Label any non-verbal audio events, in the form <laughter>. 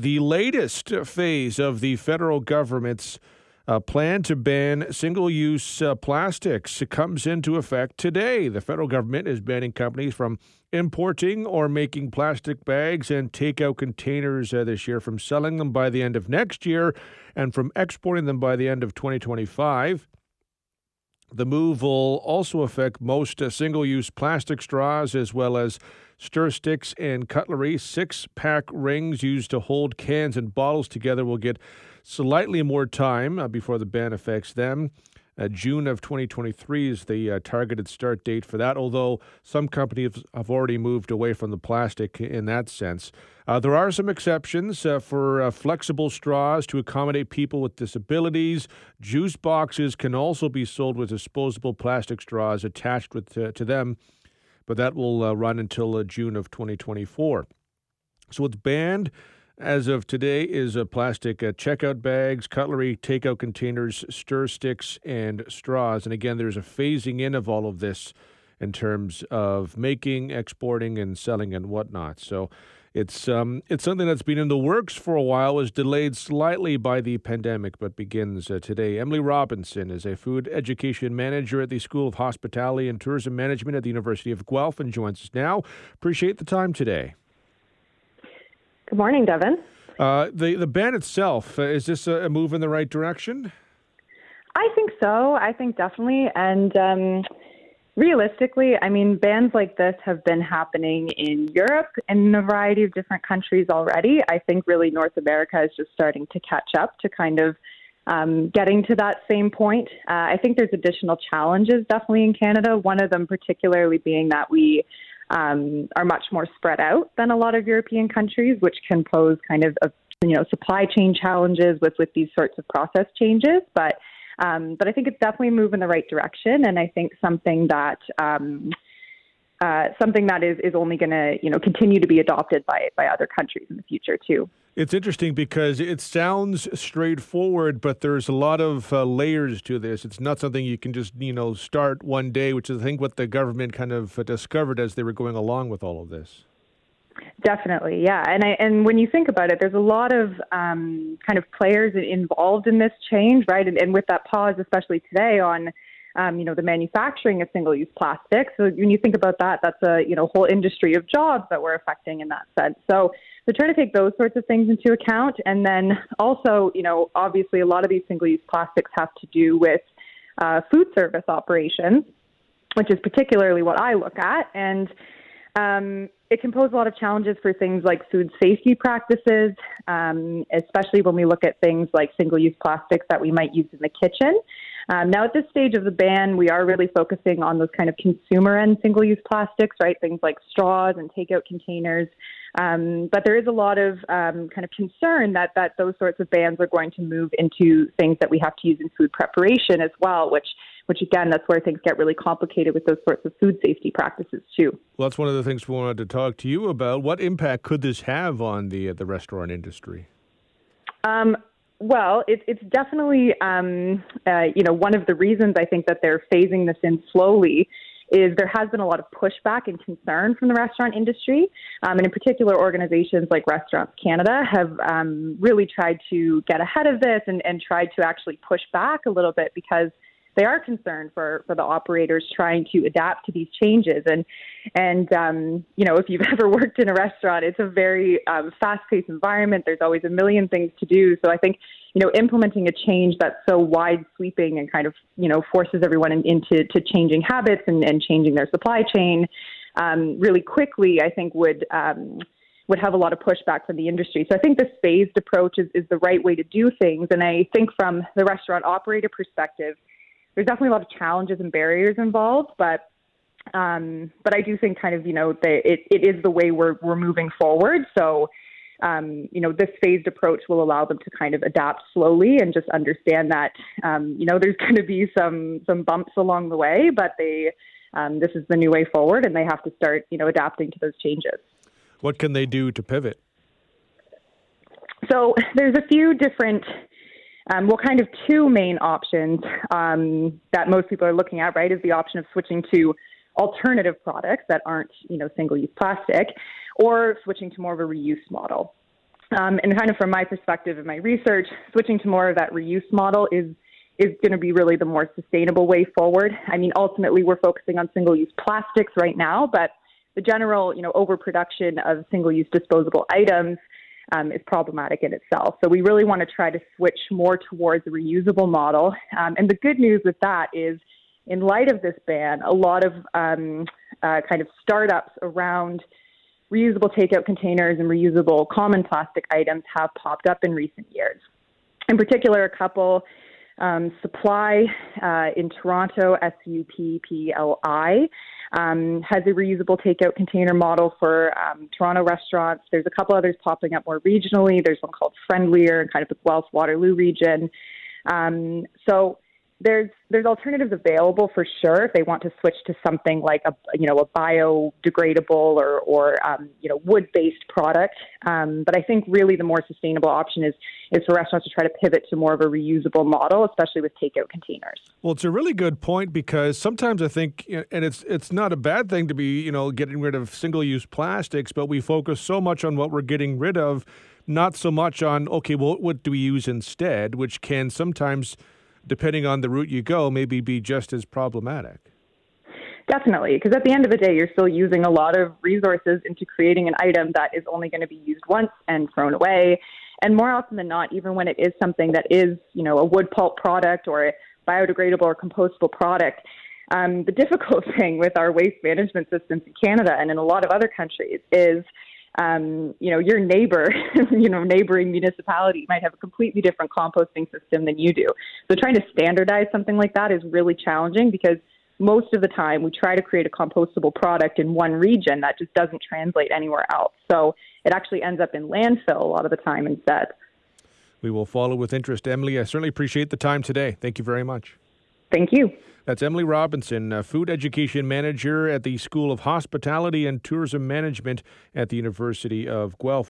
The latest phase of the federal government's uh, plan to ban single use uh, plastics comes into effect today. The federal government is banning companies from importing or making plastic bags and takeout containers uh, this year, from selling them by the end of next year, and from exporting them by the end of 2025. The move will also affect most single use plastic straws as well as stir sticks and cutlery. Six pack rings used to hold cans and bottles together will get slightly more time uh, before the ban affects them. Uh, June of 2023 is the uh, targeted start date for that, although some companies have already moved away from the plastic in that sense. Uh, there are some exceptions uh, for uh, flexible straws to accommodate people with disabilities. Juice boxes can also be sold with disposable plastic straws attached with, to them, but that will run until June of 2024. So it's banned as of today is a plastic uh, checkout bags, cutlery, takeout containers, stir sticks, and straws. And again, there's a phasing in of all of this in terms of making, exporting, and selling and whatnot. So it's um, it's something that's been in the works for a while, was delayed slightly by the pandemic, but begins uh, today. Emily Robinson is a food education manager at the School of Hospitality and Tourism Management at the University of Guelph and joins us now. Appreciate the time today. Good morning, Devon. Uh, the the ban itself uh, is this a, move in the right direction? I think so. I think definitely, and um, realistically, I mean, bans like this have been happening in Europe and in a variety of different countries already. I think really North America is just starting to catch up to kind of um, getting to that same point. Uh, I think there's additional challenges definitely in Canada. One of them, particularly, being that we um, are much more spread out than a lot of European countries, which can pose kind of a, you know supply chain challenges with with these sorts of process changes. But um, but I think it's definitely a move in the right direction, and I think something that um, uh, something that is is only going to you know continue to be adopted by by other countries in the future too. It's interesting because it sounds straightforward, but there's a lot of uh, layers to this. It's not something you can just, you know, start one day, which is, I think, what the government kind of uh, discovered as they were going along with all of this. Definitely, yeah, and I and when you think about it, there's a lot of um, kind of players involved in this change, right? And, and with that pause, especially today on um, you know, the manufacturing of single-use plastic. So when you think about that, that's a you know whole industry of jobs that we're affecting in that sense. So so trying to take those sorts of things into account, and then also you know obviously a lot of these single-use plastics have to do with uh, food service operations, which is particularly what I look at, and um, it can pose a lot of challenges for things like food safety practices, um, especially when we look at things like single use plastics that we might use in the kitchen. Um, now, at this stage of the ban, we are really focusing on those kind of consumer end single use plastics, right? Things like straws and takeout containers. Um, but there is a lot of um, kind of concern that, that those sorts of bans are going to move into things that we have to use in food preparation as well, which which again, that's where things get really complicated with those sorts of food safety practices too. Well, that's one of the things we wanted to talk to you about. What impact could this have on the uh, the restaurant industry? Um, well, it, it's definitely um, uh, you know one of the reasons I think that they're phasing this in slowly is there has been a lot of pushback and concern from the restaurant industry, um, and in particular, organizations like Restaurants Canada have um, really tried to get ahead of this and, and tried to actually push back a little bit because they are concerned for for the operators trying to adapt to these changes and and um, you know if you've <laughs> ever worked in a restaurant it's a very um, fast paced environment there's always a million things to do so i think you know implementing a change that's so wide sweeping and kind of you know forces everyone in, into to changing habits and, and changing their supply chain um, really quickly i think would um, would have a lot of pushback from the industry. So I think this phased approach is, is the right way to do things. And I think from the restaurant operator perspective, there's definitely a lot of challenges and barriers involved, but um, but I do think kind of you know that it it is the way we're we're moving forward. So um, you know this phased approach will allow them to kind of adapt slowly and just understand that um, you know there's <laughs> going to be some some bumps along the way, but they um, this is the new way forward, and they have to start you know adapting to those changes. What can they do to pivot? So there's a few different um, well, kind of two main options um, that most people are looking at, right, is the option of switching to alternative products that aren't, you know, single-use plastic, or switching to more of a reuse model. Um, and kind of from my perspective and my research, switching to more of that reuse model is is going to be really the more sustainable way forward. I mean, ultimately, we're focusing on single-use plastics right now, but the general, you know, overproduction of single-use disposable items um, is problematic in itself. So we really want to try to switch more towards a reusable model. Um, and the good news with that is, in light of this ban, a lot of um, uh, kind of startups around reusable takeout containers and reusable common plastic items have popped up in recent years. In particular, a couple um, Suppli uh, in Toronto, S U P P L I, um, has a reusable takeout container model for um, Toronto restaurants. There's a couple others popping up more regionally. There's one called Friendlier, kind of the Guelph Waterloo region. Um, so there's there's alternatives available for sure if they want to switch to something like a you know a biodegradable or or um, you know wood based product. Um, but I think really the more sustainable option is is for restaurants to try to pivot to more of a reusable model, especially with takeout containers. Well, it's a really good point because sometimes I think, and it's it's not a bad thing to be you know getting rid of single use plastics, but we focus so much on what we're getting rid of, not so much on okay, well, what do we use instead, which can sometimes depending on the route you go, maybe be just as problematic. Definitely, because at the end of the day, you're still using a lot of resources into creating an item that is only going to be used once and thrown away. And more often than not, even when it is something that is, you know, a wood pulp product or a biodegradable or compostable product, um, the <laughs> difficult thing with our waste management systems in Canada and in a lot of other countries is um, you know, your neighbor, <laughs> you know, neighboring municipality might have a completely different composting system than you do. So trying to standardize something like that is really challenging because most of the time we try to create a compostable product in one region that just doesn't translate anywhere else. So it actually ends up in landfill a lot of the time instead. We will follow with interest, Emily. I certainly appreciate the time today. Thank you very much. Thank you. That's Emily Robinson, Food Education Manager at the School of Hospitality and Tourism Management at the University of Guelph.